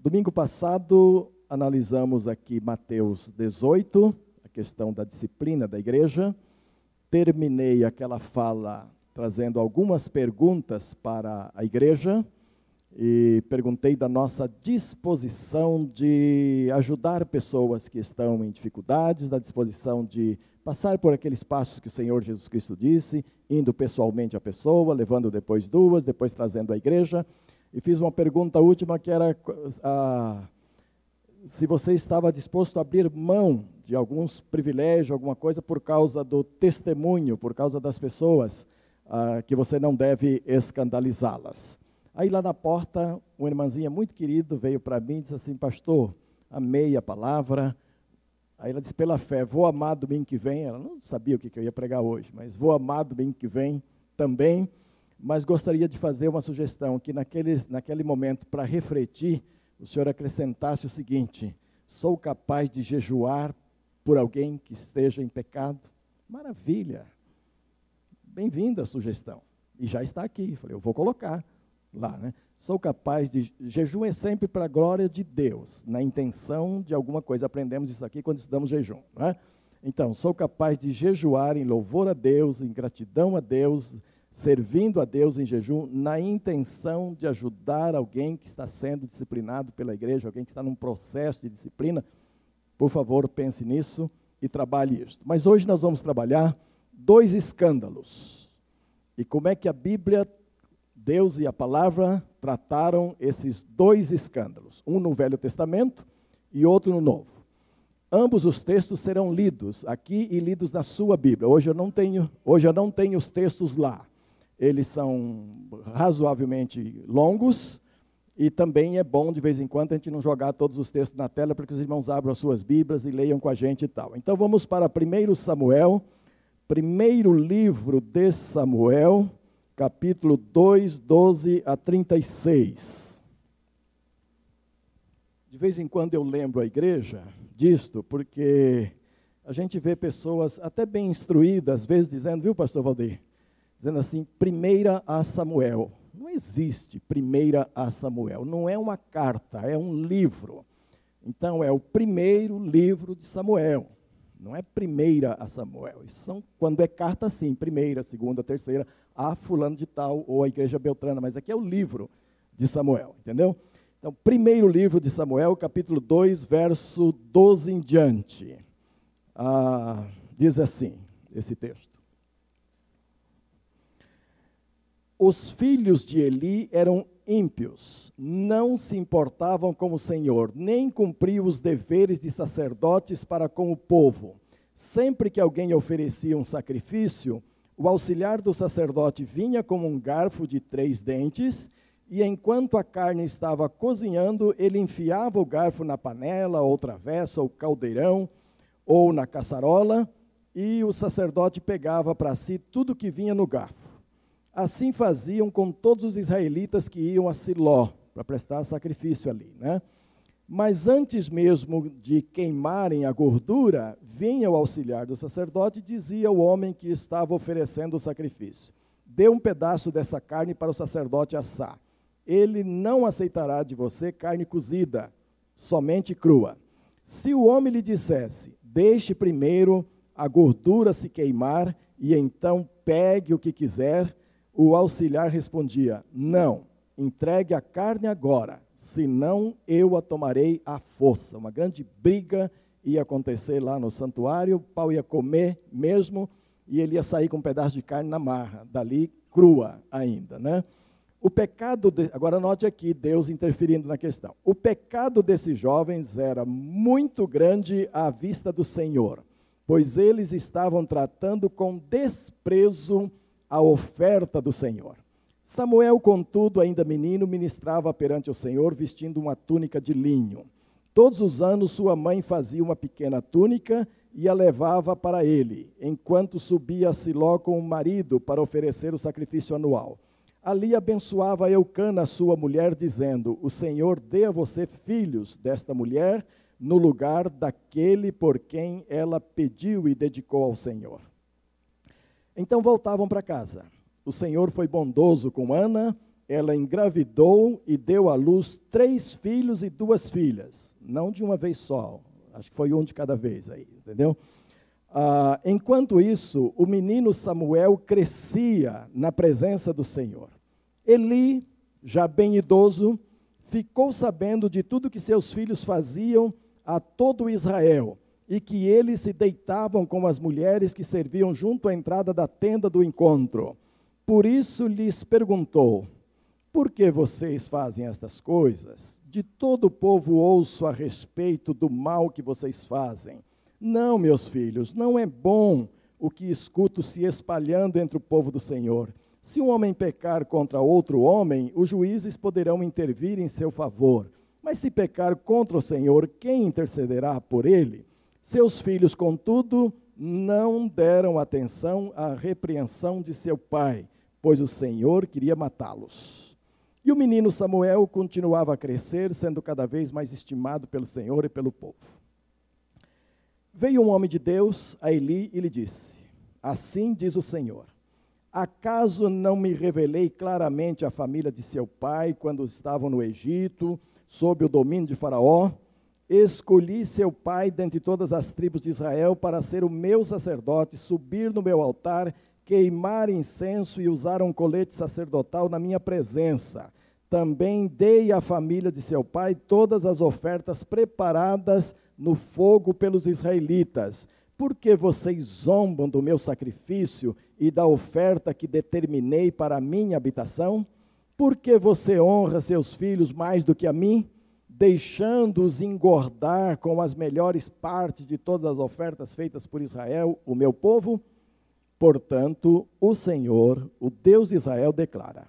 Domingo passado analisamos aqui Mateus 18, a questão da disciplina da igreja. Terminei aquela fala trazendo algumas perguntas para a igreja e perguntei da nossa disposição de ajudar pessoas que estão em dificuldades, da disposição de passar por aqueles passos que o Senhor Jesus Cristo disse, indo pessoalmente à pessoa, levando depois duas, depois trazendo à igreja. E fiz uma pergunta última que era a, se você estava disposto a abrir mão de alguns privilégios, alguma coisa, por causa do testemunho, por causa das pessoas, a, que você não deve escandalizá-las. Aí lá na porta, uma irmãzinha muito querida veio para mim e disse assim, pastor, amei a palavra. Aí ela disse, pela fé, vou amar domingo que vem. Ela não sabia o que eu ia pregar hoje, mas vou amar domingo que vem também mas gostaria de fazer uma sugestão, que naquele, naquele momento, para refletir, o senhor acrescentasse o seguinte: sou capaz de jejuar por alguém que esteja em pecado? Maravilha! Bem-vinda a sugestão. E já está aqui. Falei, eu vou colocar lá, né? Sou capaz de. Jejum é sempre para a glória de Deus, na intenção de alguma coisa. Aprendemos isso aqui quando estudamos jejum, é? Então, sou capaz de jejuar em louvor a Deus, em gratidão a Deus, servindo a Deus em jejum, na intenção de ajudar alguém que está sendo disciplinado pela igreja, alguém que está num processo de disciplina, por favor, pense nisso e trabalhe isso. Mas hoje nós vamos trabalhar dois escândalos. E como é que a Bíblia, Deus e a palavra trataram esses dois escândalos, um no Velho Testamento e outro no Novo. Ambos os textos serão lidos aqui e lidos na sua Bíblia. Hoje eu não tenho, hoje eu não tenho os textos lá eles são razoavelmente longos e também é bom de vez em quando a gente não jogar todos os textos na tela para que os irmãos abram as suas Bíblias e leiam com a gente e tal. Então vamos para 1 Samuel, primeiro livro de Samuel, capítulo 2, 12 a 36. De vez em quando eu lembro a igreja disto, porque a gente vê pessoas até bem instruídas, às vezes dizendo, viu, pastor Valdir, dizendo assim, primeira a Samuel. Não existe primeira a Samuel, não é uma carta, é um livro. Então é o primeiro livro de Samuel. Não é primeira a Samuel. Isso são, quando é carta, sim, primeira, segunda, terceira, a fulano de tal ou a igreja beltrana, mas aqui é o livro de Samuel, entendeu? Então, primeiro livro de Samuel, capítulo 2, verso 12 em diante. Ah, diz assim, esse texto. Os filhos de Eli eram ímpios, não se importavam com o Senhor, nem cumpriam os deveres de sacerdotes para com o povo. Sempre que alguém oferecia um sacrifício, o auxiliar do sacerdote vinha com um garfo de três dentes, e enquanto a carne estava cozinhando, ele enfiava o garfo na panela, ou travessa, ou caldeirão, ou na caçarola, e o sacerdote pegava para si tudo que vinha no garfo. Assim faziam com todos os israelitas que iam a Siló para prestar sacrifício ali, né? Mas antes mesmo de queimarem a gordura, vinha o auxiliar do sacerdote e dizia ao homem que estava oferecendo o sacrifício: Dê um pedaço dessa carne para o sacerdote assar. Ele não aceitará de você carne cozida, somente crua. Se o homem lhe dissesse: Deixe primeiro a gordura se queimar e então pegue o que quiser, o auxiliar respondia: Não, entregue a carne agora, senão eu a tomarei à força. Uma grande briga ia acontecer lá no santuário, o pau ia comer mesmo, e ele ia sair com um pedaço de carne na marra, dali crua ainda, né? O pecado, de, agora note aqui, Deus interferindo na questão. O pecado desses jovens era muito grande à vista do Senhor, pois eles estavam tratando com desprezo a oferta do Senhor. Samuel, contudo, ainda menino, ministrava perante o Senhor vestindo uma túnica de linho. Todos os anos sua mãe fazia uma pequena túnica e a levava para ele, enquanto subia a Siló com o marido para oferecer o sacrifício anual. Ali abençoava Eucana, sua mulher, dizendo: O Senhor dê a você filhos desta mulher, no lugar daquele por quem ela pediu e dedicou ao Senhor. Então voltavam para casa. O Senhor foi bondoso com Ana ela engravidou e deu à luz três filhos e duas filhas, não de uma vez só, acho que foi um de cada vez aí, entendeu? Ah, enquanto isso, o menino Samuel crescia na presença do Senhor. Eli, já bem idoso, ficou sabendo de tudo que seus filhos faziam a todo Israel e que eles se deitavam com as mulheres que serviam junto à entrada da tenda do encontro. Por isso lhes perguntou: Por que vocês fazem estas coisas? De todo o povo ouço a respeito do mal que vocês fazem. Não, meus filhos, não é bom o que escuto se espalhando entre o povo do Senhor. Se um homem pecar contra outro homem, os juízes poderão intervir em seu favor. Mas se pecar contra o Senhor, quem intercederá por ele? Seus filhos, contudo, não deram atenção à repreensão de seu pai, pois o Senhor queria matá-los. E o menino Samuel continuava a crescer, sendo cada vez mais estimado pelo Senhor e pelo povo. Veio um homem de Deus a Eli e lhe disse: Assim diz o Senhor: Acaso não me revelei claramente à família de seu pai quando estavam no Egito, sob o domínio de Faraó? Escolhi seu pai dentre todas as tribos de Israel para ser o meu sacerdote, subir no meu altar, queimar incenso e usar um colete sacerdotal na minha presença. Também dei à família de seu pai todas as ofertas preparadas no fogo pelos israelitas. Por que vocês zombam do meu sacrifício e da oferta que determinei para a minha habitação? Por que você honra seus filhos mais do que a mim, deixando-os engordar com as melhores partes de todas as ofertas feitas por Israel, o meu povo? Portanto, o Senhor, o Deus de Israel, declara: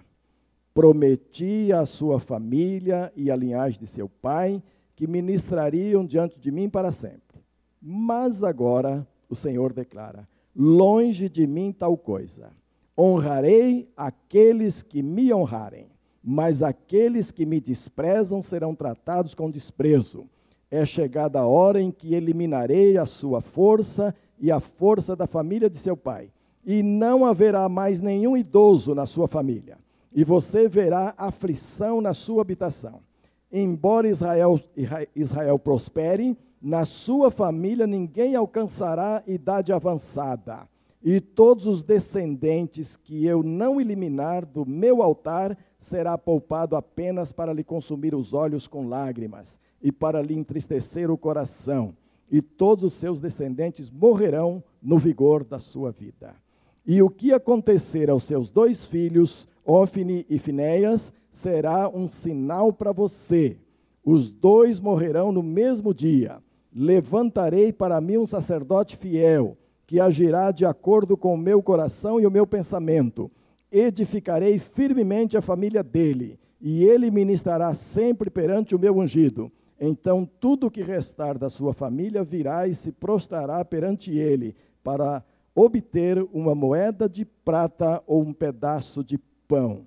Prometi à sua família e à linhagem de seu pai que ministrariam diante de mim para sempre. Mas agora o Senhor declara: longe de mim tal coisa. Honrarei aqueles que me honrarem, mas aqueles que me desprezam serão tratados com desprezo. É chegada a hora em que eliminarei a sua força e a força da família de seu pai, e não haverá mais nenhum idoso na sua família e você verá aflição na sua habitação. Embora Israel, Israel prospere, na sua família ninguém alcançará idade avançada, e todos os descendentes que eu não eliminar do meu altar será poupado apenas para lhe consumir os olhos com lágrimas e para lhe entristecer o coração, e todos os seus descendentes morrerão no vigor da sua vida. E o que acontecer aos seus dois filhos, Ofne e Finéias, será um sinal para você. Os dois morrerão no mesmo dia. Levantarei para mim um sacerdote fiel, que agirá de acordo com o meu coração e o meu pensamento. Edificarei firmemente a família dele, e ele ministrará sempre perante o meu ungido. Então tudo o que restar da sua família virá e se prostrará perante ele, para obter uma moeda de prata ou um pedaço de pão,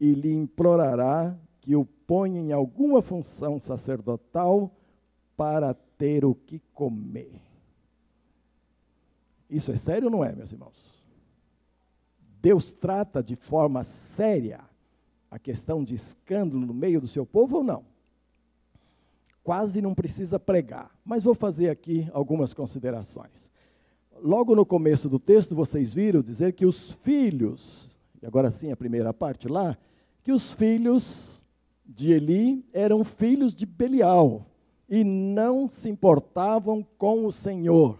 e lhe implorará que o ponha em alguma função sacerdotal para ter o que comer. Isso é sério ou não é, meus irmãos? Deus trata de forma séria a questão de escândalo no meio do seu povo ou não? Quase não precisa pregar, mas vou fazer aqui algumas considerações. Logo no começo do texto, vocês viram dizer que os filhos e agora sim a primeira parte lá, que os filhos de Eli eram filhos de Belial e não se importavam com o Senhor.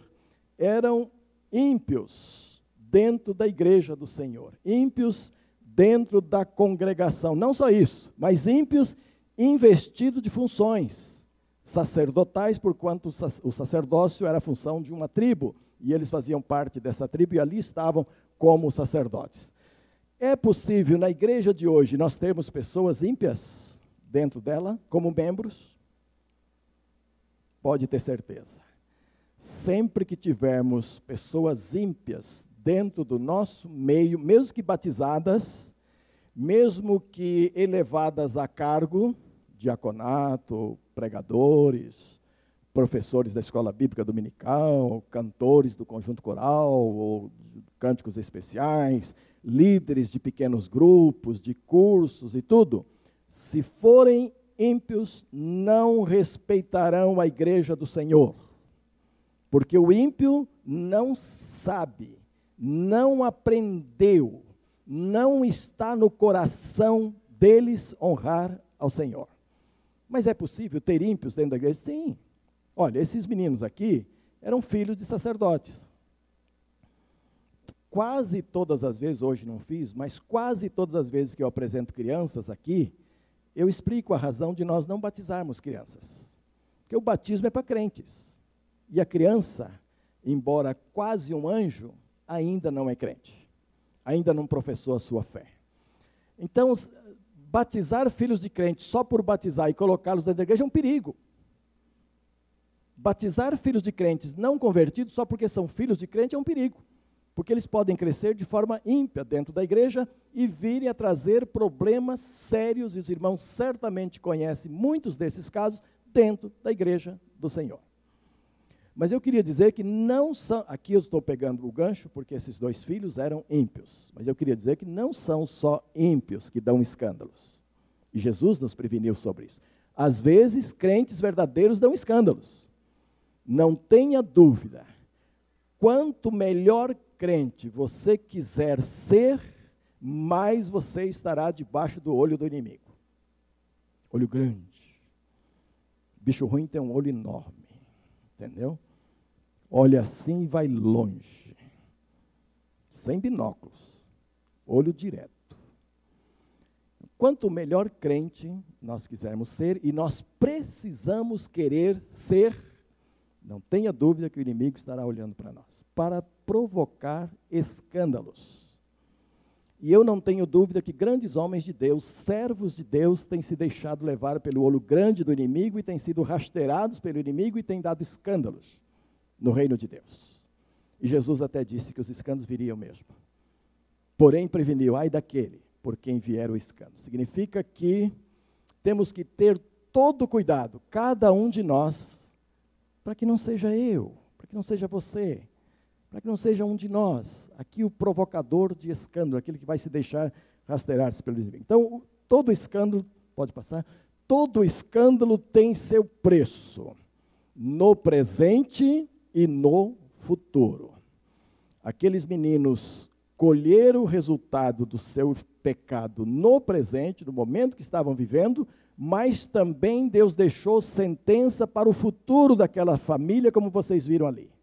Eram ímpios dentro da igreja do Senhor, ímpios dentro da congregação. Não só isso, mas ímpios investidos de funções sacerdotais, porquanto o sacerdócio era função de uma tribo, e eles faziam parte dessa tribo e ali estavam como sacerdotes. É possível na igreja de hoje nós termos pessoas ímpias dentro dela, como membros? Pode ter certeza. Sempre que tivermos pessoas ímpias dentro do nosso meio, mesmo que batizadas, mesmo que elevadas a cargo, diaconato, pregadores, professores da escola bíblica dominical, cantores do conjunto coral, ou cânticos especiais, líderes de pequenos grupos, de cursos e tudo, se forem ímpios, não respeitarão a igreja do Senhor. Porque o ímpio não sabe, não aprendeu, não está no coração deles honrar ao Senhor. Mas é possível ter ímpios dentro da igreja? Sim. Olha, esses meninos aqui eram filhos de sacerdotes. Quase todas as vezes, hoje não fiz, mas quase todas as vezes que eu apresento crianças aqui, eu explico a razão de nós não batizarmos crianças. Porque o batismo é para crentes. E a criança, embora quase um anjo, ainda não é crente. Ainda não professou a sua fé. Então, batizar filhos de crentes só por batizar e colocá-los dentro da igreja é um perigo. Batizar filhos de crentes não convertidos só porque são filhos de crente é um perigo, porque eles podem crescer de forma ímpia dentro da igreja e virem a trazer problemas sérios, e os irmãos certamente conhecem muitos desses casos dentro da igreja do Senhor. Mas eu queria dizer que não são, aqui eu estou pegando o gancho, porque esses dois filhos eram ímpios, mas eu queria dizer que não são só ímpios que dão escândalos. E Jesus nos preveniu sobre isso. Às vezes, crentes verdadeiros dão escândalos. Não tenha dúvida, quanto melhor crente você quiser ser, mais você estará debaixo do olho do inimigo. Olho grande. Bicho ruim tem um olho enorme, entendeu? Olha assim e vai longe, sem binóculos, olho direto. Quanto melhor crente nós quisermos ser, e nós precisamos querer ser, não tenha dúvida que o inimigo estará olhando para nós para provocar escândalos. E eu não tenho dúvida que grandes homens de Deus, servos de Deus, têm se deixado levar pelo olho grande do inimigo e têm sido rasteirados pelo inimigo e têm dado escândalos no reino de Deus. E Jesus até disse que os escândalos viriam mesmo. Porém, preveniu, ai daquele por quem vier o escândalo. Significa que temos que ter todo cuidado, cada um de nós, para que não seja eu, para que não seja você, para que não seja um de nós, aqui o provocador de escândalo, aquele que vai se deixar rastrear-se pelo inimigo. Então, todo escândalo, pode passar, todo escândalo tem seu preço, no presente e no futuro. Aqueles meninos colheram o resultado do seu pecado no presente, no momento que estavam vivendo, mas também Deus deixou sentença para o futuro daquela família, como vocês viram ali.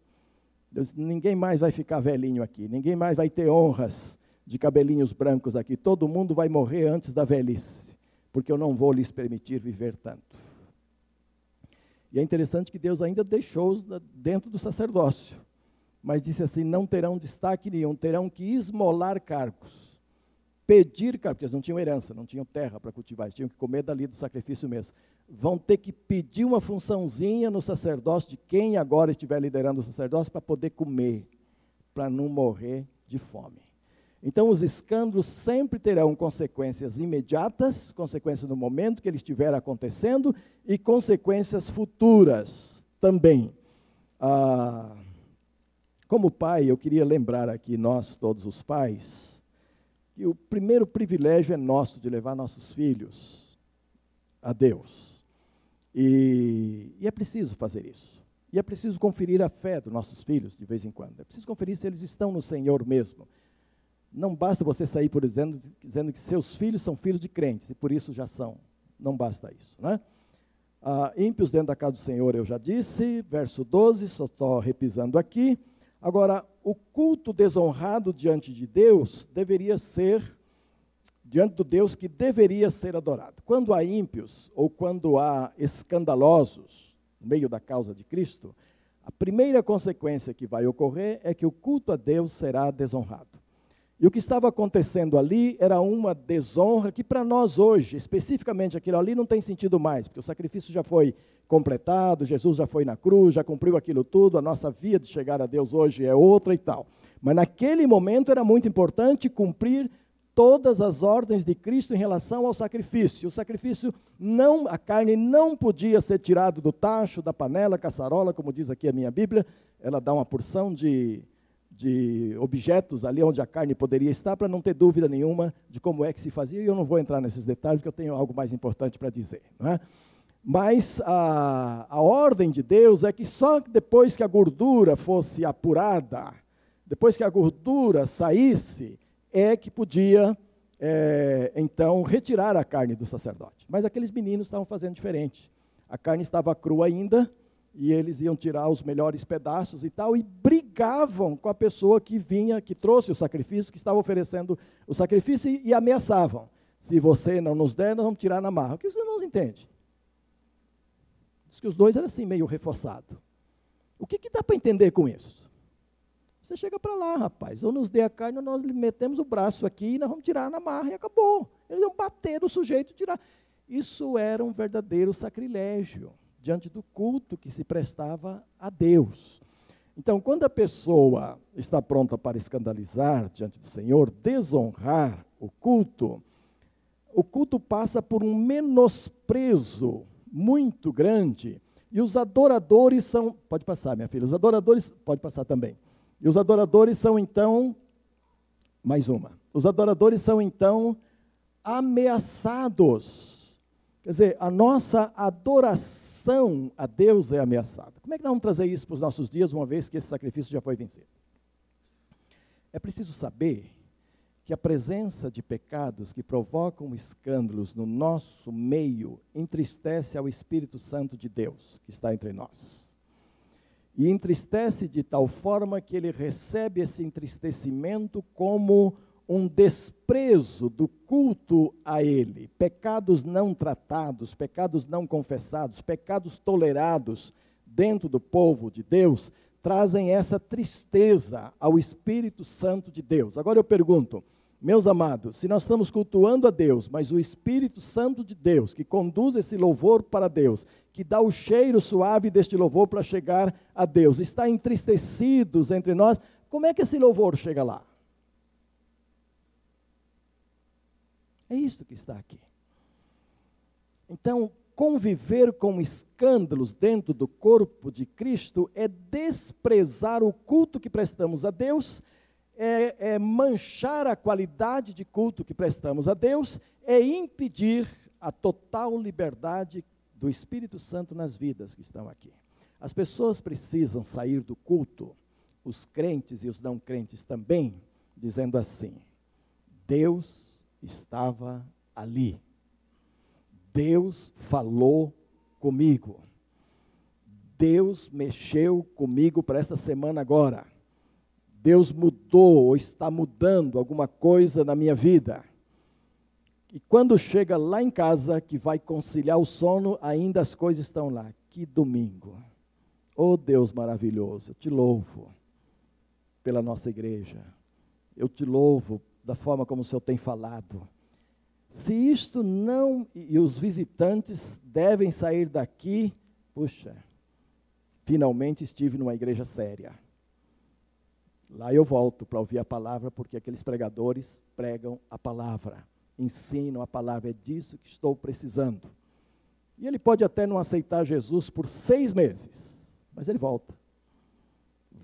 Deus, ninguém mais vai ficar velhinho aqui, ninguém mais vai ter honras de cabelinhos brancos aqui, todo mundo vai morrer antes da velhice, porque eu não vou lhes permitir viver tanto. E é interessante que Deus ainda deixou-os dentro do sacerdócio, mas disse assim: não terão destaque nenhum, terão que esmolar cargos pedir, porque eles não tinham herança, não tinham terra para cultivar, eles tinham que comer dali do sacrifício mesmo. Vão ter que pedir uma funçãozinha no sacerdócio de quem agora estiver liderando o sacerdócio para poder comer, para não morrer de fome. Então, os escândalos sempre terão consequências imediatas, consequências no momento que ele estiver acontecendo e consequências futuras também. Ah, como pai, eu queria lembrar aqui, nós, todos os pais, que o primeiro privilégio é nosso de levar nossos filhos a Deus. E, e, é preciso fazer isso. E é preciso conferir a fé dos nossos filhos de vez em quando. É preciso conferir se eles estão no Senhor mesmo. Não basta você sair por dizendo, dizendo que seus filhos são filhos de crentes, e por isso já são. Não basta isso. Né? Ah, ímpios dentro da casa do Senhor, eu já disse, verso 12, só estou repisando aqui. Agora, o culto desonrado diante de Deus deveria ser diante do Deus que deveria ser adorado. Quando há ímpios ou quando há escandalosos no meio da causa de Cristo, a primeira consequência que vai ocorrer é que o culto a Deus será desonrado. E o que estava acontecendo ali era uma desonra que para nós hoje, especificamente aquilo ali, não tem sentido mais, porque o sacrifício já foi completado, Jesus já foi na cruz, já cumpriu aquilo tudo, a nossa via de chegar a Deus hoje é outra e tal. Mas naquele momento era muito importante cumprir todas as ordens de Cristo em relação ao sacrifício. O sacrifício não, a carne não podia ser tirada do tacho, da panela, caçarola, como diz aqui a minha Bíblia. Ela dá uma porção de, de objetos ali onde a carne poderia estar, para não ter dúvida nenhuma de como é que se fazia. E eu não vou entrar nesses detalhes, porque eu tenho algo mais importante para dizer. Não é? Mas a, a ordem de Deus é que só depois que a gordura fosse apurada, depois que a gordura saísse, é que podia, é, então, retirar a carne do sacerdote. Mas aqueles meninos estavam fazendo diferente. A carne estava crua ainda, e eles iam tirar os melhores pedaços e tal, e brigavam com a pessoa que vinha, que trouxe o sacrifício, que estava oferecendo o sacrifício, e, e ameaçavam. Se você não nos der, nós vamos tirar na marra. O que os irmãos entendem? Diz que os dois eram assim, meio reforçados. O que, que dá para entender com isso? Você chega para lá, rapaz, ou nos dê a carne, ou nós metemos o braço aqui e nós vamos tirar na marra e acabou. Eles iam bater o sujeito e tirar. Isso era um verdadeiro sacrilégio diante do culto que se prestava a Deus. Então, quando a pessoa está pronta para escandalizar diante do Senhor, desonrar o culto, o culto passa por um menosprezo muito grande. E os adoradores são. Pode passar, minha filha. Os adoradores. Pode passar também. E os adoradores são então. Mais uma. Os adoradores são então ameaçados. Quer dizer, a nossa adoração a Deus é ameaçada. Como é que nós vamos trazer isso para os nossos dias, uma vez que esse sacrifício já foi vencido? É preciso saber que a presença de pecados que provocam escândalos no nosso meio entristece ao Espírito Santo de Deus que está entre nós. E entristece de tal forma que ele recebe esse entristecimento como um desprezo do culto a ele. Pecados não tratados, pecados não confessados, pecados tolerados dentro do povo de Deus trazem essa tristeza ao Espírito Santo de Deus. Agora eu pergunto, meus amados, se nós estamos cultuando a Deus, mas o Espírito Santo de Deus, que conduz esse louvor para Deus, que dá o cheiro suave deste louvor para chegar a Deus, está entristecidos entre nós, como é que esse louvor chega lá? É isso que está aqui. Então, conviver com escândalos dentro do corpo de Cristo é desprezar o culto que prestamos a Deus, é, é, manchar a qualidade de culto que prestamos a Deus, é impedir a total liberdade do Espírito Santo nas vidas que estão aqui. As pessoas precisam sair do culto, os crentes e os não crentes também, dizendo assim: Deus estava ali. Deus falou comigo. Deus mexeu comigo para essa semana agora. Deus mudou ou está mudando alguma coisa na minha vida. E quando chega lá em casa, que vai conciliar o sono, ainda as coisas estão lá. Que domingo. Oh Deus maravilhoso, eu te louvo pela nossa igreja. Eu te louvo da forma como o Senhor tem falado. Se isto não, e os visitantes devem sair daqui, puxa, finalmente estive numa igreja séria. Lá eu volto para ouvir a palavra, porque aqueles pregadores pregam a palavra, ensinam a palavra, é disso que estou precisando. E ele pode até não aceitar Jesus por seis meses, mas ele volta.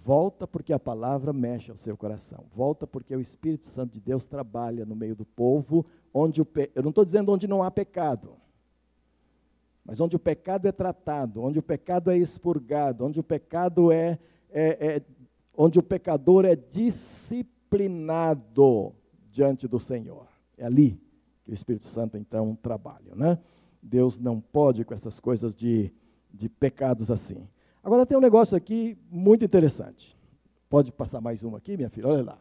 Volta porque a palavra mexe ao seu coração. Volta porque o Espírito Santo de Deus trabalha no meio do povo, onde o pe... eu não estou dizendo onde não há pecado, mas onde o pecado é tratado, onde o pecado é expurgado, onde o pecado é, é, é onde o pecador é disciplinado diante do Senhor. É ali que o Espírito Santo então trabalha, né? Deus não pode com essas coisas de, de pecados assim. Agora tem um negócio aqui muito interessante. Pode passar mais uma aqui, minha filha? Olha lá.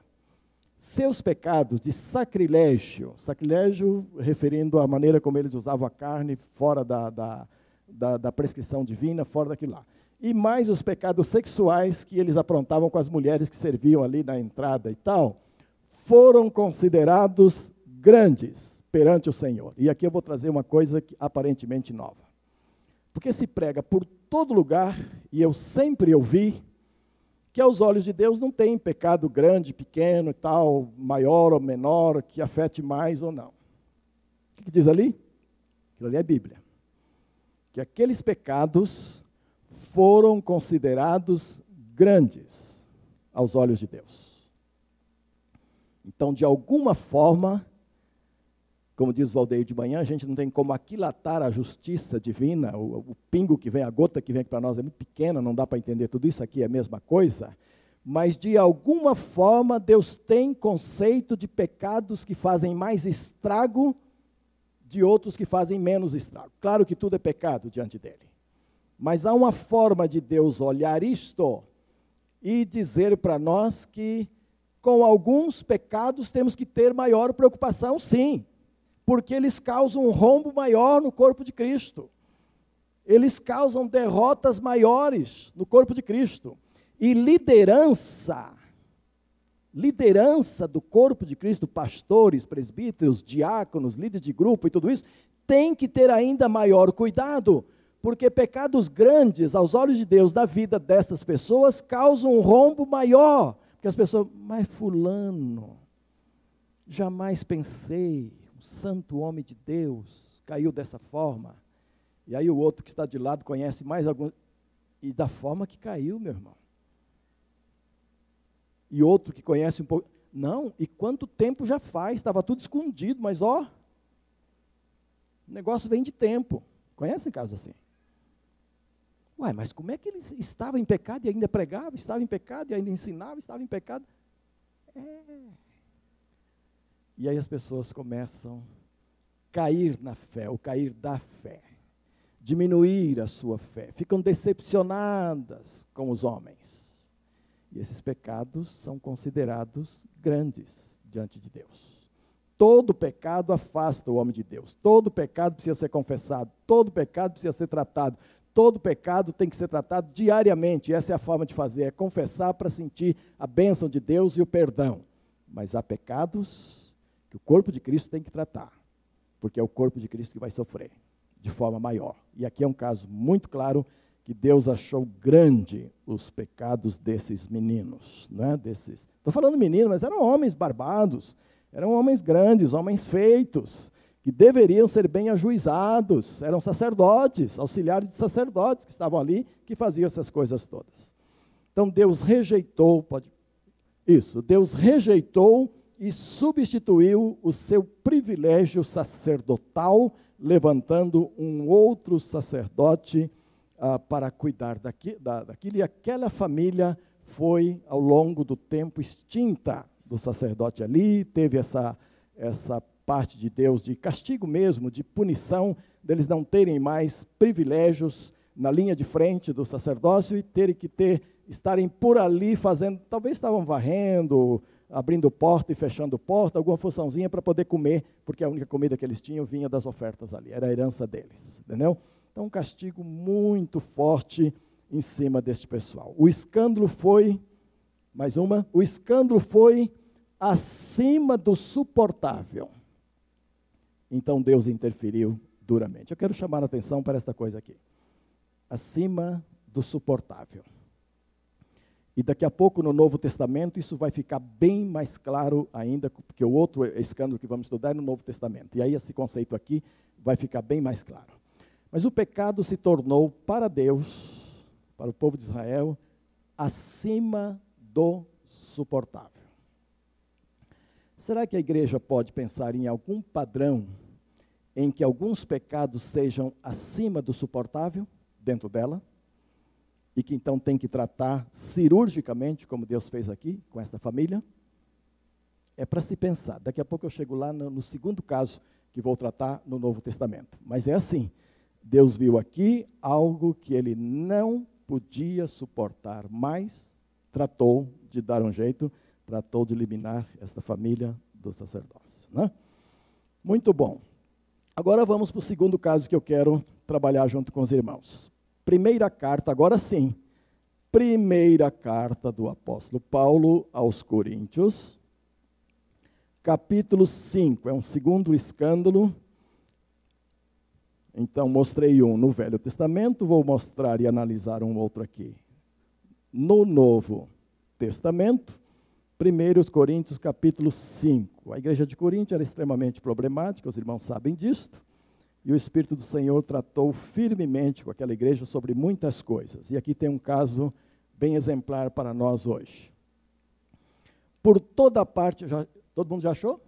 Seus pecados de sacrilégio, sacrilégio referindo à maneira como eles usavam a carne fora da, da, da, da prescrição divina, fora daquilo lá. E mais os pecados sexuais que eles aprontavam com as mulheres que serviam ali na entrada e tal, foram considerados grandes perante o Senhor. E aqui eu vou trazer uma coisa que, aparentemente nova. Porque se prega por todo lugar, e eu sempre ouvi, que aos olhos de Deus não tem pecado grande, pequeno e tal, maior ou menor, que afete mais ou não. O que diz ali? Aquilo ali é Bíblia. Que aqueles pecados foram considerados grandes aos olhos de Deus. Então, de alguma forma, como diz Valdeir de manhã, a gente não tem como aquilatar a justiça divina, o, o pingo que vem, a gota que vem para nós é muito pequena, não dá para entender tudo isso aqui, é a mesma coisa. Mas de alguma forma Deus tem conceito de pecados que fazem mais estrago de outros que fazem menos estrago. Claro que tudo é pecado diante dele. Mas há uma forma de Deus olhar isto e dizer para nós que com alguns pecados temos que ter maior preocupação, sim porque eles causam um rombo maior no corpo de Cristo. Eles causam derrotas maiores no corpo de Cristo. E liderança, liderança do corpo de Cristo, pastores, presbíteros, diáconos, líderes de grupo e tudo isso, tem que ter ainda maior cuidado, porque pecados grandes aos olhos de Deus da vida destas pessoas causam um rombo maior. Porque as pessoas, mas fulano, jamais pensei, santo homem de Deus caiu dessa forma. E aí o outro que está de lado conhece mais algum. E da forma que caiu, meu irmão. E outro que conhece um pouco. Não, e quanto tempo já faz? Estava tudo escondido, mas ó. O negócio vem de tempo. Conhecem casos assim? Uai, mas como é que ele estava em pecado e ainda pregava? Estava em pecado e ainda ensinava? Estava em pecado? É. E aí as pessoas começam a cair na fé, ou cair da fé, diminuir a sua fé, ficam decepcionadas com os homens. E esses pecados são considerados grandes diante de Deus. Todo pecado afasta o homem de Deus. Todo pecado precisa ser confessado. Todo pecado precisa ser tratado. Todo pecado tem que ser tratado diariamente. Essa é a forma de fazer: é confessar para sentir a bênção de Deus e o perdão. Mas há pecados que o corpo de Cristo tem que tratar, porque é o corpo de Cristo que vai sofrer de forma maior. E aqui é um caso muito claro que Deus achou grande os pecados desses meninos, né? Desses. Estou falando meninos, mas eram homens barbados, eram homens grandes, homens feitos, que deveriam ser bem ajuizados, eram sacerdotes, auxiliares de sacerdotes que estavam ali, que faziam essas coisas todas. Então Deus rejeitou, pode isso, Deus rejeitou e substituiu o seu privilégio sacerdotal, levantando um outro sacerdote ah, para cuidar daqui, da, daquilo, e aquela família foi, ao longo do tempo, extinta do sacerdote ali, teve essa, essa parte de Deus de castigo mesmo, de punição, deles não terem mais privilégios na linha de frente do sacerdócio e terem que ter, estarem por ali fazendo, talvez estavam varrendo, abrindo porta e fechando porta, alguma funçãozinha para poder comer, porque a única comida que eles tinham vinha das ofertas ali, era a herança deles, entendeu? Então, um castigo muito forte em cima deste pessoal. O escândalo foi, mais uma, o escândalo foi acima do suportável. Então Deus interferiu duramente. Eu quero chamar a atenção para esta coisa aqui. Acima do suportável. E daqui a pouco, no Novo Testamento, isso vai ficar bem mais claro ainda, porque o outro escândalo que vamos estudar é no Novo Testamento. E aí esse conceito aqui vai ficar bem mais claro. Mas o pecado se tornou para Deus, para o povo de Israel, acima do suportável. Será que a igreja pode pensar em algum padrão em que alguns pecados sejam acima do suportável dentro dela? E que então tem que tratar cirurgicamente, como Deus fez aqui com esta família, é para se pensar. Daqui a pouco eu chego lá no, no, segundo caso que vou tratar no Novo Testamento. Mas é assim: Deus viu aqui algo que ele não podia suportar mais, tratou de dar um jeito, tratou de eliminar esta família do sacerdócio. Né? Muito bom. Agora vamos para o segundo caso que eu quero trabalhar junto com os irmãos. Primeira carta, agora sim. Primeira carta do apóstolo Paulo aos Coríntios, capítulo 5. É um segundo escândalo. Então, mostrei um no Velho Testamento, vou mostrar e analisar um outro aqui. No Novo Testamento, 1 Coríntios capítulo 5. A igreja de Corinto era extremamente problemática, os irmãos sabem disto, e o Espírito do Senhor tratou firmemente com aquela igreja sobre muitas coisas. E aqui tem um caso bem exemplar para nós hoje. Por toda parte, já, todo mundo já achou?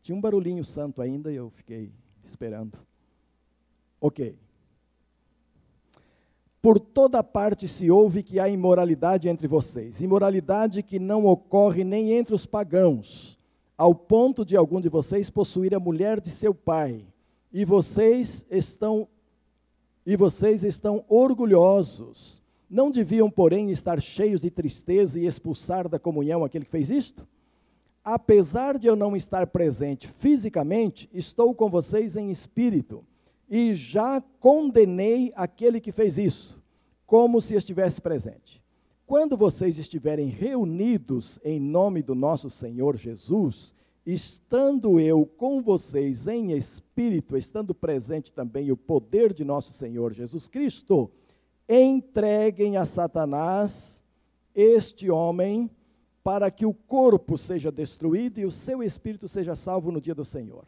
Tinha um barulhinho santo ainda e eu fiquei esperando. Ok. Por toda parte se ouve que há imoralidade entre vocês, imoralidade que não ocorre nem entre os pagãos, ao ponto de algum de vocês possuir a mulher de seu pai, e vocês estão e vocês estão orgulhosos. Não deviam, porém, estar cheios de tristeza e expulsar da comunhão aquele que fez isto? Apesar de eu não estar presente fisicamente, estou com vocês em espírito e já condenei aquele que fez isso, como se estivesse presente. Quando vocês estiverem reunidos em nome do nosso Senhor Jesus, estando eu com vocês em espírito, estando presente também o poder de nosso Senhor Jesus Cristo, entreguem a Satanás este homem para que o corpo seja destruído e o seu espírito seja salvo no dia do Senhor.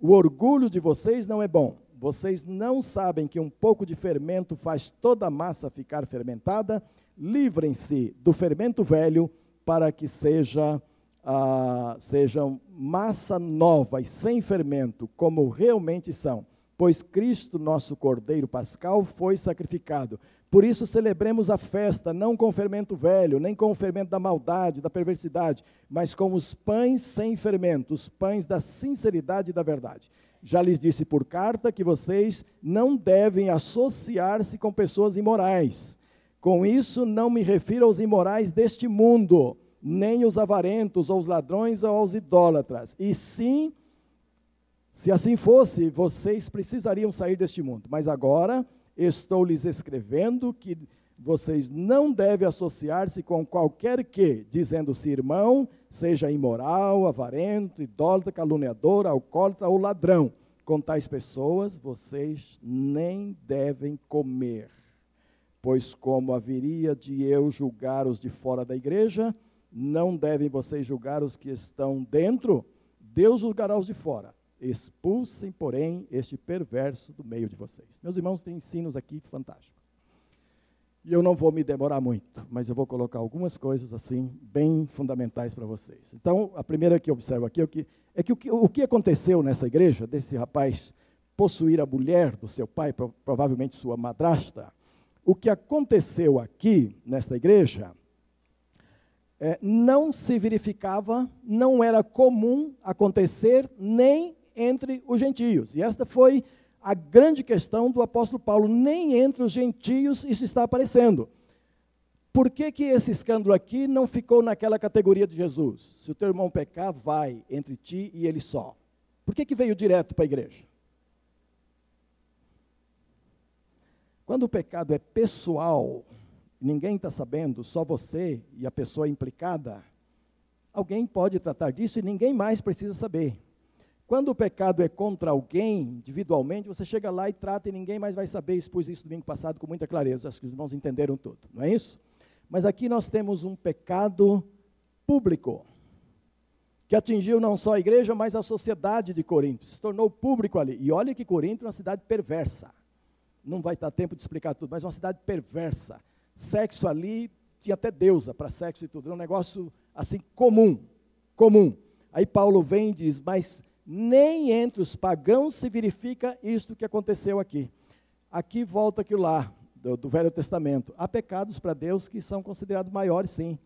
O orgulho de vocês não é bom. Vocês não sabem que um pouco de fermento faz toda a massa ficar fermentada? Livrem-se do fermento velho para que seja, uh, sejam massa nova e sem fermento, como realmente são. Pois Cristo, nosso Cordeiro Pascal, foi sacrificado. Por isso celebremos a festa, não com fermento velho, nem com o fermento da maldade, da perversidade, mas com os pães sem fermento, os pães da sinceridade e da verdade. Já lhes disse por carta que vocês não devem associar-se com pessoas imorais. Com isso, não me refiro aos imorais deste mundo, nem os avarentos, ou os ladrões, ou aos idólatras. E sim, se assim fosse, vocês precisariam sair deste mundo. Mas agora estou lhes escrevendo que vocês não devem associar-se com qualquer que, dizendo-se irmão, seja imoral, avarento, idólatra, caluniador, alcoólatra ou ladrão. Com tais pessoas vocês nem devem comer, pois como haveria de eu julgar os de fora da igreja, não devem vocês julgar os que estão dentro, Deus julgará os de fora. Expulsem, porém, este perverso do meio de vocês. Meus irmãos, tem ensinos aqui fantásticos. E eu não vou me demorar muito, mas eu vou colocar algumas coisas assim, bem fundamentais para vocês. Então, a primeira que eu observo aqui é, que, é que, o, que o que aconteceu nessa igreja, desse rapaz possuir a mulher do seu pai, provavelmente sua madrasta, o que aconteceu aqui, nesta igreja, é, não se verificava, não era comum acontecer nem entre os gentios. E esta foi a grande questão do apóstolo Paulo, nem entre os gentios isso está aparecendo. Por que, que esse escândalo aqui não ficou naquela categoria de Jesus? Se o teu irmão pecar, vai entre ti e ele só. Por que, que veio direto para a igreja? Quando o pecado é pessoal, ninguém está sabendo, só você e a pessoa implicada, alguém pode tratar disso e ninguém mais precisa saber. Quando o pecado é contra alguém, individualmente, você chega lá e trata e ninguém mais vai saber. Expus isso domingo passado com muita clareza. Acho que os irmãos entenderam tudo, não é isso? Mas aqui nós temos um pecado público, que atingiu não só a igreja, mas a sociedade de Corinto. Se tornou público ali. E olha que Corinto é uma cidade perversa. Não vai dar tempo de explicar tudo, mas uma cidade perversa. Sexo ali, tinha até deusa para sexo e tudo. Era um negócio assim comum. Comum. Aí Paulo vem e diz, mas nem entre os pagãos se verifica isto que aconteceu aqui. Aqui volta aquilo lá, do, do Velho Testamento. Há pecados para Deus que são considerados maiores, sim,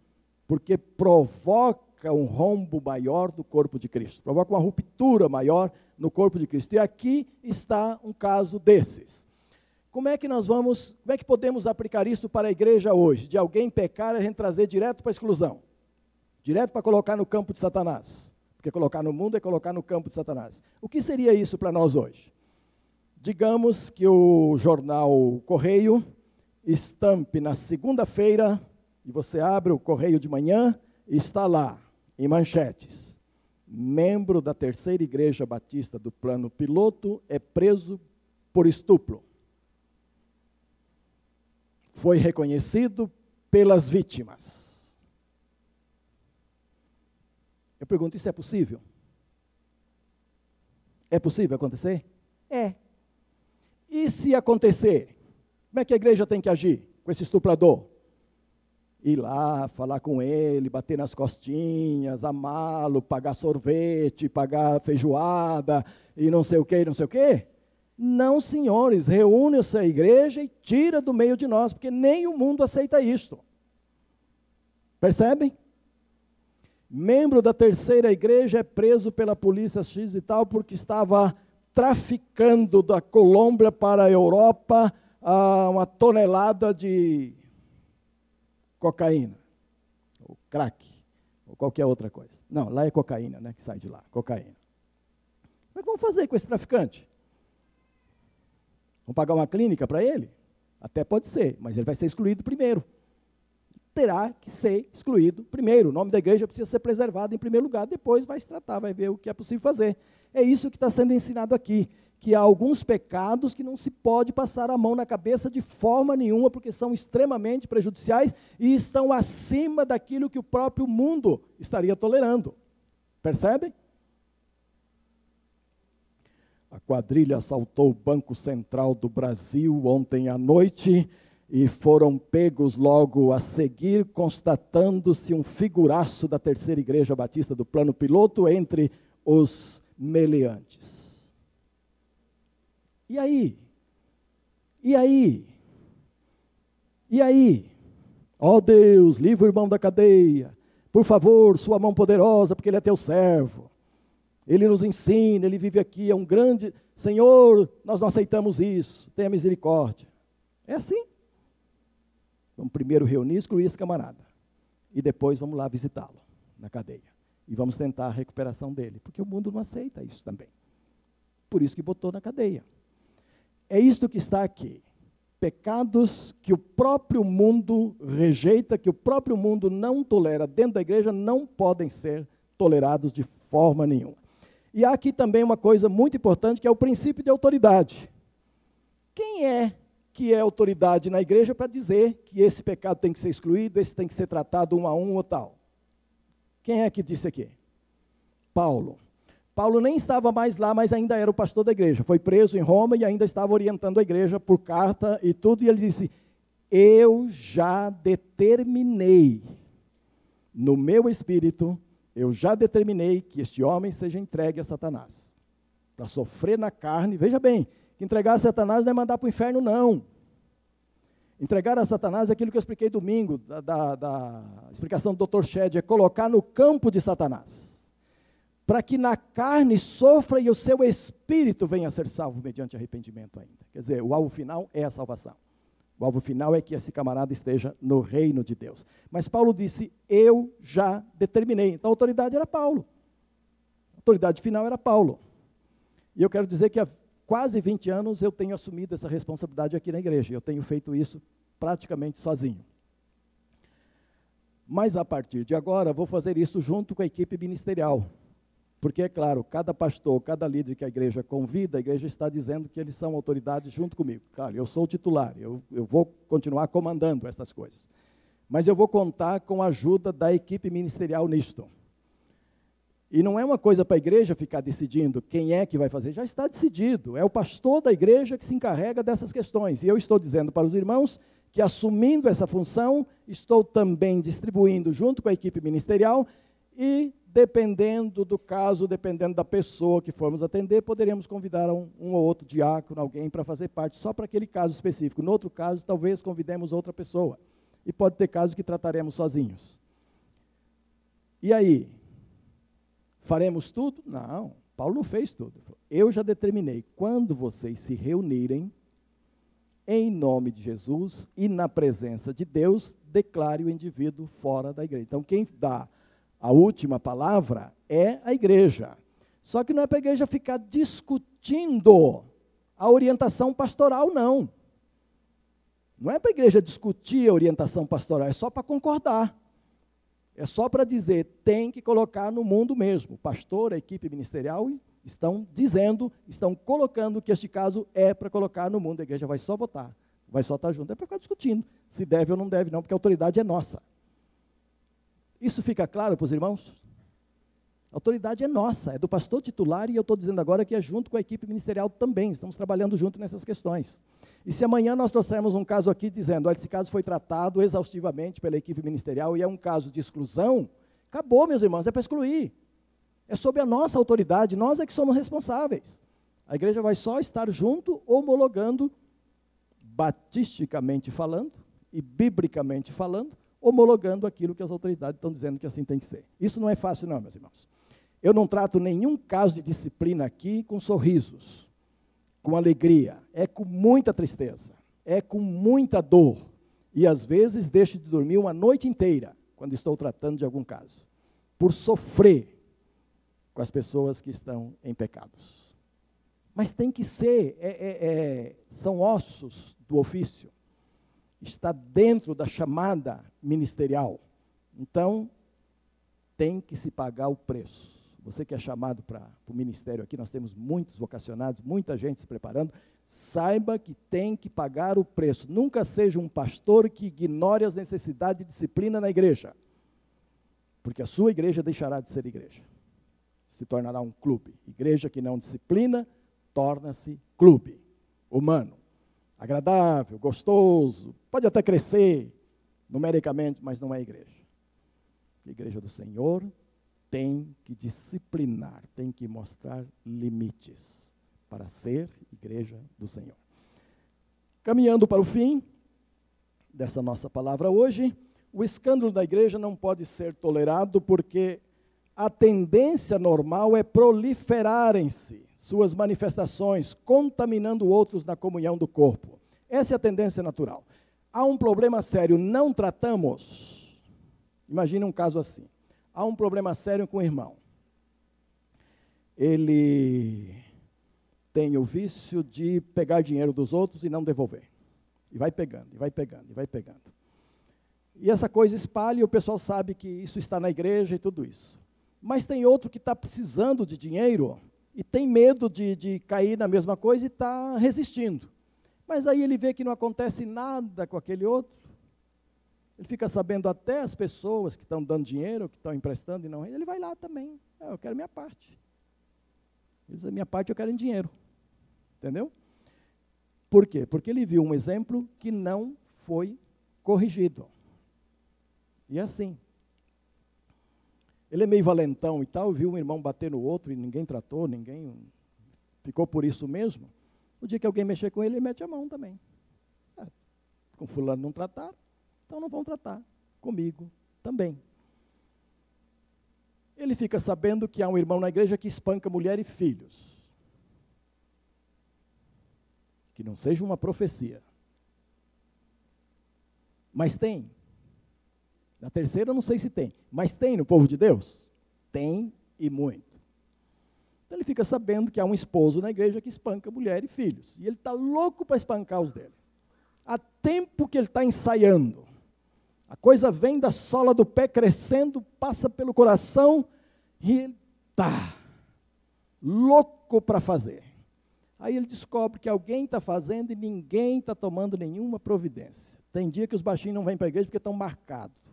porque provoca um rombo maior do corpo de Cristo, provoca uma ruptura maior no corpo de Cristo. E aqui está um caso desses. Como é que nós vamos, como é que podemos aplicar isso para a igreja hoje? De alguém pecar e a gente trazer direto para a exclusão, direto para colocar no campo de Satanás. Porque colocar no mundo é colocar no campo de Satanás. O que seria isso para nós hoje? Digamos que o jornal Correio estampe na segunda-feira, e você abre o Correio de manhã, e está lá, em manchetes. Membro da terceira igreja batista do plano piloto é preso por estupro. Foi reconhecido pelas vítimas. Eu pergunto: isso é possível? É possível acontecer? É. E se acontecer, como é que a igreja tem que agir com esse estuprador? Ir lá, falar com ele, bater nas costinhas, amá-lo, pagar sorvete, pagar feijoada e não sei o que, não sei o que? Não, senhores, reúne-se a igreja e tira do meio de nós, porque nem o mundo aceita isto. Percebem? Membro da terceira igreja é preso pela polícia X e tal porque estava traficando da Colômbia para a Europa ah, uma tonelada de cocaína, ou crack, ou qualquer outra coisa. Não, lá é cocaína, né, que sai de lá, cocaína. Que vamos fazer com esse traficante? Vamos pagar uma clínica para ele? Até pode ser, mas ele vai ser excluído primeiro. Terá que ser excluído primeiro. O nome da igreja precisa ser preservado em primeiro lugar, depois vai se tratar, vai ver o que é possível fazer. É isso que está sendo ensinado aqui que há alguns pecados que não se pode passar a mão na cabeça de forma nenhuma, porque são extremamente prejudiciais e estão acima daquilo que o próprio mundo estaria tolerando. Percebem? A quadrilha assaltou o Banco Central do Brasil ontem à noite e foram pegos logo a seguir, constatando-se um figuraço da Terceira Igreja Batista do Plano Piloto entre os meleantes. E aí? E aí? E aí? Ó oh Deus, livre o irmão da cadeia. Por favor, sua mão poderosa, porque ele é teu servo. Ele nos ensina, ele vive aqui, é um grande. Senhor, nós não aceitamos isso. Tenha misericórdia. É assim. Vamos primeiro reunir, excluir esse camarada. E depois vamos lá visitá-lo na cadeia. E vamos tentar a recuperação dele. Porque o mundo não aceita isso também. Por isso que botou na cadeia. É isto que está aqui. Pecados que o próprio mundo rejeita, que o próprio mundo não tolera dentro da igreja, não podem ser tolerados de forma nenhuma. E há aqui também uma coisa muito importante, que é o princípio de autoridade. Quem é que é autoridade na igreja para dizer que esse pecado tem que ser excluído, esse tem que ser tratado um a um ou tal? Quem é que disse aqui? Paulo. Paulo nem estava mais lá, mas ainda era o pastor da igreja. Foi preso em Roma e ainda estava orientando a igreja por carta e tudo. E ele disse: Eu já determinei no meu espírito, eu já determinei que este homem seja entregue a Satanás. Para sofrer na carne. Veja bem, que entregar a Satanás não é mandar para o inferno, não. Entregar a Satanás é aquilo que eu expliquei domingo, da, da, da explicação do Dr. Shed, é colocar no campo de Satanás para que na carne sofra e o seu espírito venha a ser salvo mediante arrependimento ainda. Quer dizer, o alvo final é a salvação. O alvo final é que esse camarada esteja no reino de Deus. Mas Paulo disse: Eu já determinei. Então a autoridade era Paulo. A autoridade final era Paulo. E eu quero dizer que há quase 20 anos eu tenho assumido essa responsabilidade aqui na igreja. Eu tenho feito isso praticamente sozinho. Mas a partir de agora, vou fazer isso junto com a equipe ministerial. Porque, é claro, cada pastor, cada líder que a igreja convida, a igreja está dizendo que eles são autoridades junto comigo. Claro, eu sou o titular, eu, eu vou continuar comandando essas coisas. Mas eu vou contar com a ajuda da equipe ministerial nisto. E não é uma coisa para a igreja ficar decidindo quem é que vai fazer, já está decidido. É o pastor da igreja que se encarrega dessas questões. E eu estou dizendo para os irmãos que, assumindo essa função, estou também distribuindo, junto com a equipe ministerial, e dependendo do caso, dependendo da pessoa que formos atender, poderíamos convidar um, um ou outro diácono, alguém para fazer parte, só para aquele caso específico. No outro caso, talvez convidemos outra pessoa. E pode ter casos que trataremos sozinhos. E aí? Faremos tudo? Não, Paulo não fez tudo. Eu já determinei, quando vocês se reunirem, em nome de Jesus e na presença de Deus, declare o indivíduo fora da igreja. Então, quem dá a última palavra é a igreja. Só que não é para a igreja ficar discutindo a orientação pastoral, não. Não é para a igreja discutir a orientação pastoral, é só para concordar. É só para dizer, tem que colocar no mundo mesmo. O pastor, a equipe ministerial estão dizendo, estão colocando que este caso é para colocar no mundo. A igreja vai só votar vai só estar junto. É para ficar discutindo se deve ou não deve, não, porque a autoridade é nossa. Isso fica claro para os irmãos? A autoridade é nossa, é do pastor titular, e eu estou dizendo agora que é junto com a equipe ministerial também, estamos trabalhando junto nessas questões. E se amanhã nós trouxermos um caso aqui dizendo, olha, esse caso foi tratado exaustivamente pela equipe ministerial e é um caso de exclusão, acabou, meus irmãos, é para excluir. É sob a nossa autoridade, nós é que somos responsáveis. A igreja vai só estar junto, homologando, batisticamente falando e biblicamente falando, homologando aquilo que as autoridades estão dizendo que assim tem que ser. Isso não é fácil, não, meus irmãos. Eu não trato nenhum caso de disciplina aqui com sorrisos, com alegria. É com muita tristeza, é com muita dor. E às vezes deixo de dormir uma noite inteira quando estou tratando de algum caso, por sofrer com as pessoas que estão em pecados. Mas tem que ser, é, é, é, são ossos do ofício, está dentro da chamada ministerial. Então, tem que se pagar o preço. Você que é chamado para o ministério aqui, nós temos muitos vocacionados, muita gente se preparando. Saiba que tem que pagar o preço. Nunca seja um pastor que ignore as necessidades de disciplina na igreja, porque a sua igreja deixará de ser igreja se tornará um clube. Igreja que não disciplina, torna-se clube humano. Agradável, gostoso, pode até crescer numericamente, mas não é igreja. A igreja do Senhor tem que disciplinar, tem que mostrar limites para ser igreja do Senhor. Caminhando para o fim dessa nossa palavra hoje, o escândalo da igreja não pode ser tolerado porque a tendência normal é proliferarem-se suas manifestações, contaminando outros na comunhão do corpo. Essa é a tendência natural. Há um problema sério, não tratamos. Imagine um caso assim. Há um problema sério com o irmão. Ele tem o vício de pegar dinheiro dos outros e não devolver. E vai pegando, e vai pegando, e vai pegando. E essa coisa espalha e o pessoal sabe que isso está na igreja e tudo isso. Mas tem outro que está precisando de dinheiro e tem medo de, de cair na mesma coisa e está resistindo. Mas aí ele vê que não acontece nada com aquele outro. Ele fica sabendo até as pessoas que estão dando dinheiro, que estão emprestando e não. Ele vai lá também. É, eu quero minha parte. Ele diz: a minha parte eu quero em dinheiro. Entendeu? Por quê? Porque ele viu um exemplo que não foi corrigido. E é assim. Ele é meio valentão e tal, viu um irmão bater no outro e ninguém tratou, ninguém ficou por isso mesmo. O dia que alguém mexer com ele, ele mete a mão também. Certo? Com fulano não tratar, então não vão tratar comigo também. Ele fica sabendo que há um irmão na igreja que espanca mulher e filhos. Que não seja uma profecia. Mas tem. Na terceira, não sei se tem, mas tem no povo de Deus? Tem e muito. Então ele fica sabendo que há um esposo na igreja que espanca mulher e filhos. E ele está louco para espancar os dele. Há tempo que ele está ensaiando. A coisa vem da sola do pé crescendo, passa pelo coração e ele está louco para fazer. Aí ele descobre que alguém está fazendo e ninguém está tomando nenhuma providência. Tem dia que os baixinhos não vêm para a igreja porque estão marcados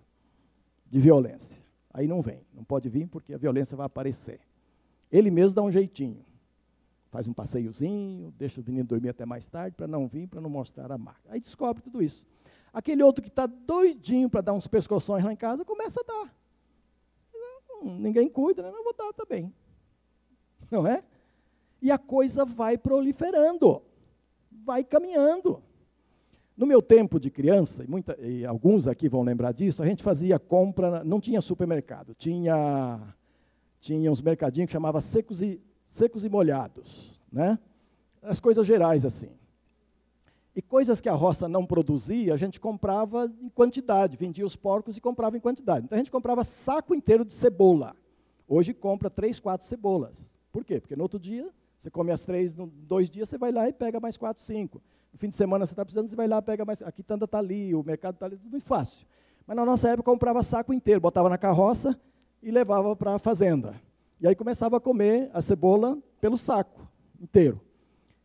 de violência. Aí não vem, não pode vir porque a violência vai aparecer. Ele mesmo dá um jeitinho. Faz um passeiozinho, deixa o menino dormir até mais tarde para não vir, para não mostrar a marca. Aí descobre tudo isso. Aquele outro que está doidinho para dar uns pescoções lá em casa, começa a dar. Hum, ninguém cuida, né? não vou dar também. Não é? E a coisa vai proliferando, vai caminhando. No meu tempo de criança, e, muita, e, alguns aqui vão lembrar disso, a gente fazia compra, não tinha supermercado, tinha, tinha uns mercadinhos que chamava secos e, secos e molhados, né? as coisas gerais assim. E coisas que a roça não produzia, a gente comprava em quantidade, vendia os porcos e comprava em quantidade. Então a gente comprava saco inteiro de cebola. Hoje compra três, quatro cebolas. Por quê? Porque no outro dia, você come as três, no dois dias você vai lá e pega mais quatro, cinco. Fim de semana você está precisando, você vai lá, pega mais. Aqui tanta está ali, o mercado está ali, tudo muito fácil. Mas na nossa época comprava saco inteiro, botava na carroça e levava para a fazenda. E aí começava a comer a cebola pelo saco inteiro.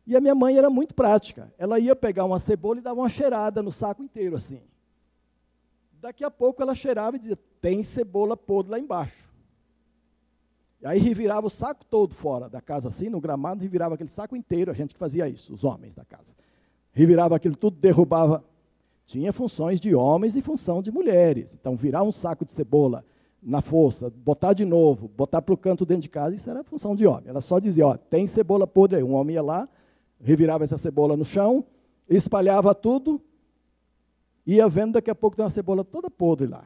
E a minha mãe era muito prática. Ela ia pegar uma cebola e dava uma cheirada no saco inteiro, assim. Daqui a pouco ela cheirava e dizia: tem cebola podre lá embaixo. E aí revirava o saco todo fora da casa, assim, no gramado, revirava aquele saco inteiro, a gente que fazia isso, os homens da casa. Revirava aquilo tudo, derrubava. Tinha funções de homens e função de mulheres. Então, virar um saco de cebola na força, botar de novo, botar para o canto dentro de casa, isso era função de homem. Ela só dizia, ó, tem cebola podre aí. Um homem ia lá, revirava essa cebola no chão, espalhava tudo, ia vendo, daqui a pouco tem uma cebola toda podre lá.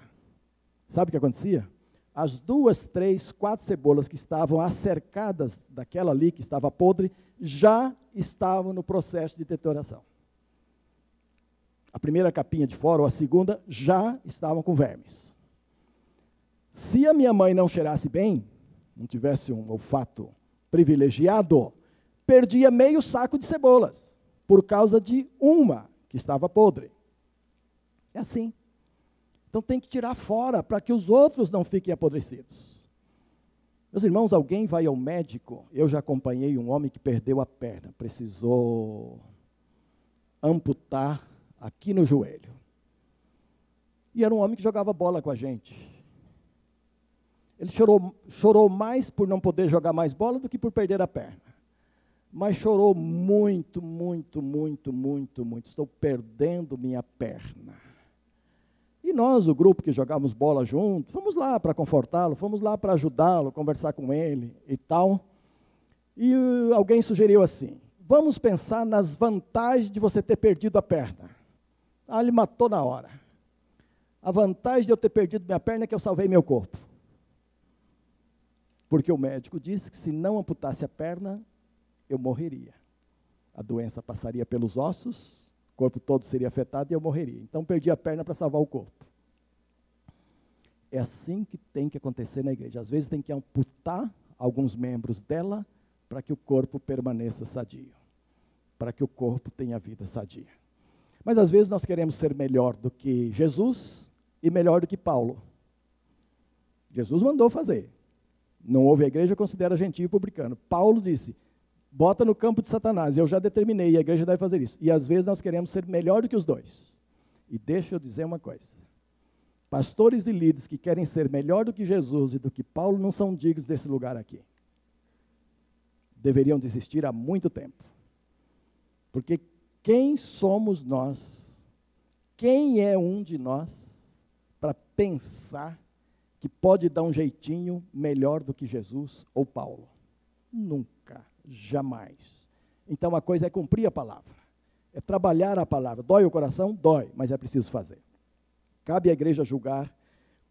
Sabe o que acontecia? As duas, três, quatro cebolas que estavam acercadas daquela ali, que estava podre, já estavam no processo de deterioração. A primeira capinha de fora ou a segunda já estavam com vermes. Se a minha mãe não cheirasse bem, não tivesse um olfato privilegiado, perdia meio saco de cebolas, por causa de uma que estava podre. É assim. Então tem que tirar fora para que os outros não fiquem apodrecidos. Meus irmãos, alguém vai ao médico. Eu já acompanhei um homem que perdeu a perna, precisou amputar aqui no joelho. E era um homem que jogava bola com a gente. Ele chorou, chorou mais por não poder jogar mais bola do que por perder a perna. Mas chorou muito, muito, muito, muito, muito. Estou perdendo minha perna. E nós, o grupo que jogávamos bola junto, fomos lá para confortá-lo, fomos lá para ajudá-lo, conversar com ele e tal. E alguém sugeriu assim: vamos pensar nas vantagens de você ter perdido a perna. Ah, ele matou na hora. A vantagem de eu ter perdido minha perna é que eu salvei meu corpo. Porque o médico disse que se não amputasse a perna, eu morreria. A doença passaria pelos ossos, o corpo todo seria afetado e eu morreria. Então perdi a perna para salvar o corpo. É assim que tem que acontecer na igreja. Às vezes tem que amputar alguns membros dela para que o corpo permaneça sadio, para que o corpo tenha vida sadia. Mas às vezes nós queremos ser melhor do que Jesus e melhor do que Paulo. Jesus mandou fazer. Não houve a igreja, considera gentil e publicano. Paulo disse: bota no campo de Satanás. Eu já determinei, a igreja deve fazer isso. E às vezes nós queremos ser melhor do que os dois. E deixa eu dizer uma coisa: pastores e líderes que querem ser melhor do que Jesus e do que Paulo não são dignos desse lugar aqui. Deveriam desistir há muito tempo. Porque quem somos nós? Quem é um de nós para pensar que pode dar um jeitinho melhor do que Jesus ou Paulo? Nunca, jamais. Então a coisa é cumprir a palavra, é trabalhar a palavra. Dói o coração? Dói, mas é preciso fazer. Cabe à igreja julgar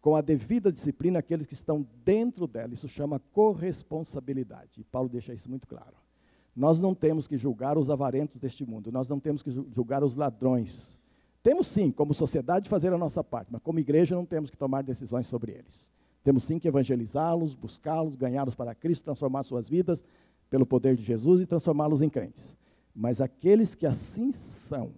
com a devida disciplina aqueles que estão dentro dela. Isso chama corresponsabilidade. E Paulo deixa isso muito claro. Nós não temos que julgar os avarentos deste mundo, nós não temos que julgar os ladrões, temos sim, como sociedade, fazer a nossa parte, mas como igreja não temos que tomar decisões sobre eles. Temos sim que evangelizá-los, buscá-los, ganhá-los para Cristo, transformar suas vidas pelo poder de Jesus e transformá-los em crentes. Mas aqueles que assim são,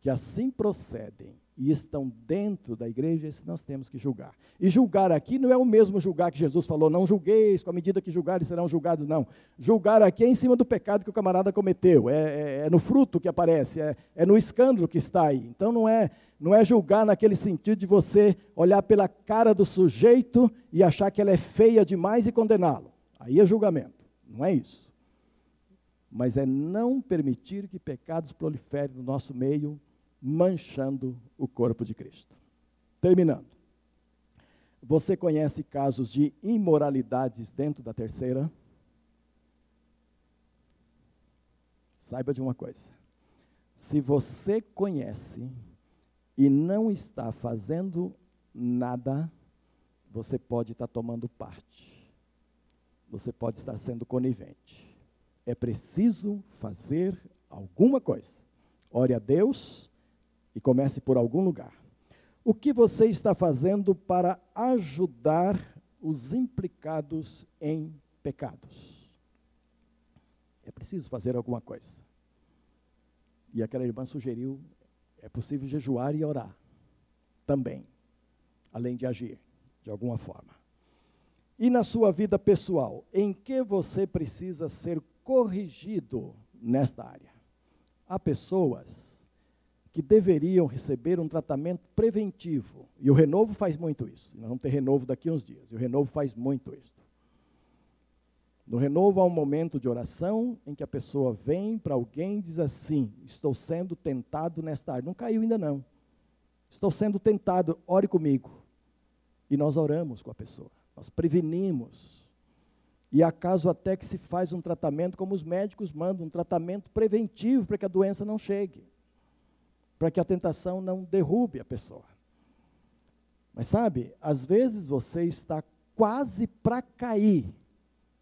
que assim procedem, e estão dentro da igreja, esses nós temos que julgar. E julgar aqui não é o mesmo julgar que Jesus falou, não julgueis, com a medida que julgares serão julgados, não. Julgar aqui é em cima do pecado que o camarada cometeu, é, é, é no fruto que aparece, é, é, no escândalo que está aí. Então não é, não é julgar naquele sentido de você olhar pela cara do sujeito e achar que ela é feia demais e condená-lo. Aí é julgamento, não é isso. Mas é não permitir que pecados proliferem no nosso meio manchando o corpo de Cristo. Terminando. Você conhece casos de imoralidades dentro da terceira? Saiba de uma coisa. Se você conhece e não está fazendo nada, você pode estar tomando parte. Você pode estar sendo conivente. É preciso fazer alguma coisa. Ore a Deus e comece por algum lugar. O que você está fazendo para ajudar os implicados em pecados? É preciso fazer alguma coisa. E aquela irmã sugeriu: é possível jejuar e orar também, além de agir de alguma forma. E na sua vida pessoal, em que você precisa ser corrigido nesta área. Há pessoas que deveriam receber um tratamento preventivo, e o Renovo faz muito isso. Nós vamos ter Renovo daqui a uns dias, e o Renovo faz muito isso. No Renovo há um momento de oração em que a pessoa vem para alguém e diz assim: Estou sendo tentado nesta área. Não caiu ainda não. Estou sendo tentado, ore comigo. E nós oramos com a pessoa, nós prevenimos. E há caso até que se faz um tratamento, como os médicos mandam, um tratamento preventivo para que a doença não chegue, para que a tentação não derrube a pessoa. Mas sabe, às vezes você está quase para cair,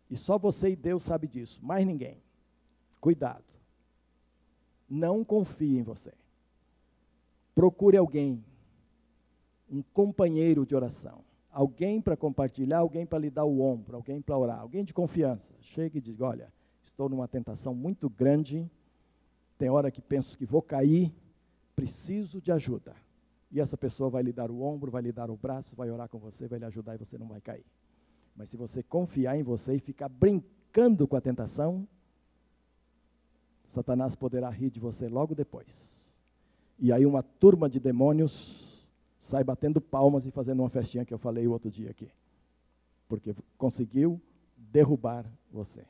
e só você e Deus sabe disso, mais ninguém. Cuidado. Não confie em você. Procure alguém, um companheiro de oração, alguém para compartilhar, alguém para lhe dar o ombro, alguém para orar, alguém de confiança. Chegue e diga: Olha, estou numa tentação muito grande, tem hora que penso que vou cair, preciso de ajuda. E essa pessoa vai lhe dar o ombro, vai lhe dar o braço, vai orar com você, vai lhe ajudar e você não vai cair. Mas se você confiar em você e ficar brincando com a tentação, Satanás poderá rir de você logo depois. E aí uma turma de demônios sai batendo palmas e fazendo uma festinha que eu falei o outro dia aqui. Porque conseguiu derrubar você.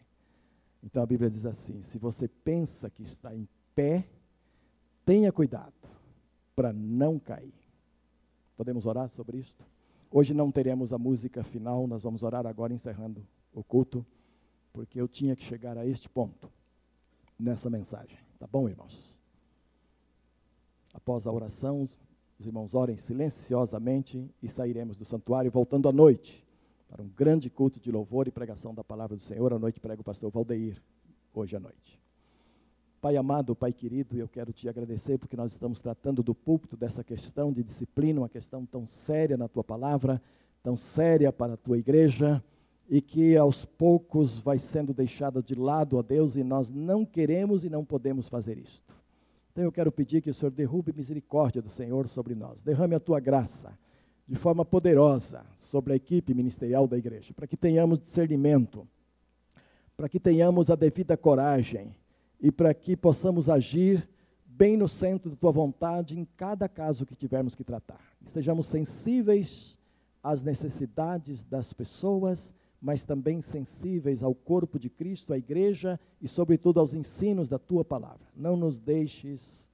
Então a Bíblia diz assim: se você pensa que está em pé, tenha cuidado para não cair. Podemos orar sobre isto? Hoje não teremos a música final, nós vamos orar agora encerrando o culto, porque eu tinha que chegar a este ponto nessa mensagem. Tá bom, irmãos? Após a oração, os irmãos orem silenciosamente e sairemos do santuário, voltando à noite, para um grande culto de louvor e pregação da palavra do Senhor. À noite prega o pastor Valdeir, hoje à noite. Pai amado, Pai querido, eu quero te agradecer porque nós estamos tratando do púlpito dessa questão de disciplina, uma questão tão séria na tua palavra, tão séria para a tua igreja, e que aos poucos vai sendo deixada de lado, ó Deus, e nós não queremos e não podemos fazer isto. Então eu quero pedir que o Senhor derrube misericórdia do Senhor sobre nós. Derrame a tua graça de forma poderosa sobre a equipe ministerial da igreja, para que tenhamos discernimento, para que tenhamos a devida coragem e para que possamos agir bem no centro da tua vontade em cada caso que tivermos que tratar. Sejamos sensíveis às necessidades das pessoas mas também sensíveis ao corpo de Cristo, à igreja e, sobretudo, aos ensinos da tua palavra. Não nos deixes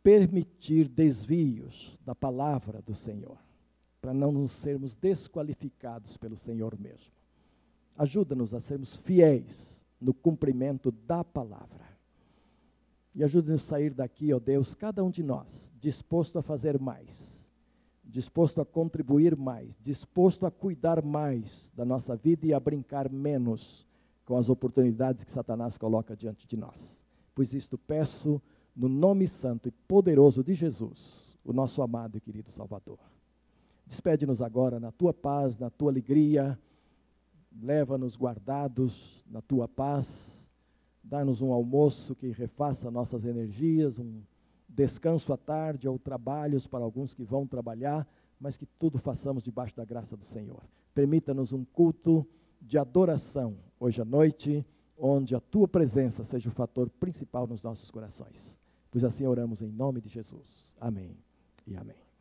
permitir desvios da palavra do Senhor, para não nos sermos desqualificados pelo Senhor mesmo. Ajuda-nos a sermos fiéis no cumprimento da palavra. E ajuda-nos a sair daqui, ó Deus, cada um de nós, disposto a fazer mais disposto a contribuir mais, disposto a cuidar mais da nossa vida e a brincar menos com as oportunidades que Satanás coloca diante de nós. Pois isto peço no nome santo e poderoso de Jesus, o nosso amado e querido Salvador. Despede-nos agora na tua paz, na tua alegria, leva-nos guardados na tua paz, dá-nos um almoço que refaça nossas energias, um descanso à tarde ou trabalhos para alguns que vão trabalhar, mas que tudo façamos debaixo da graça do Senhor. Permita-nos um culto de adoração hoje à noite, onde a tua presença seja o fator principal nos nossos corações. Pois assim oramos em nome de Jesus. Amém e amém.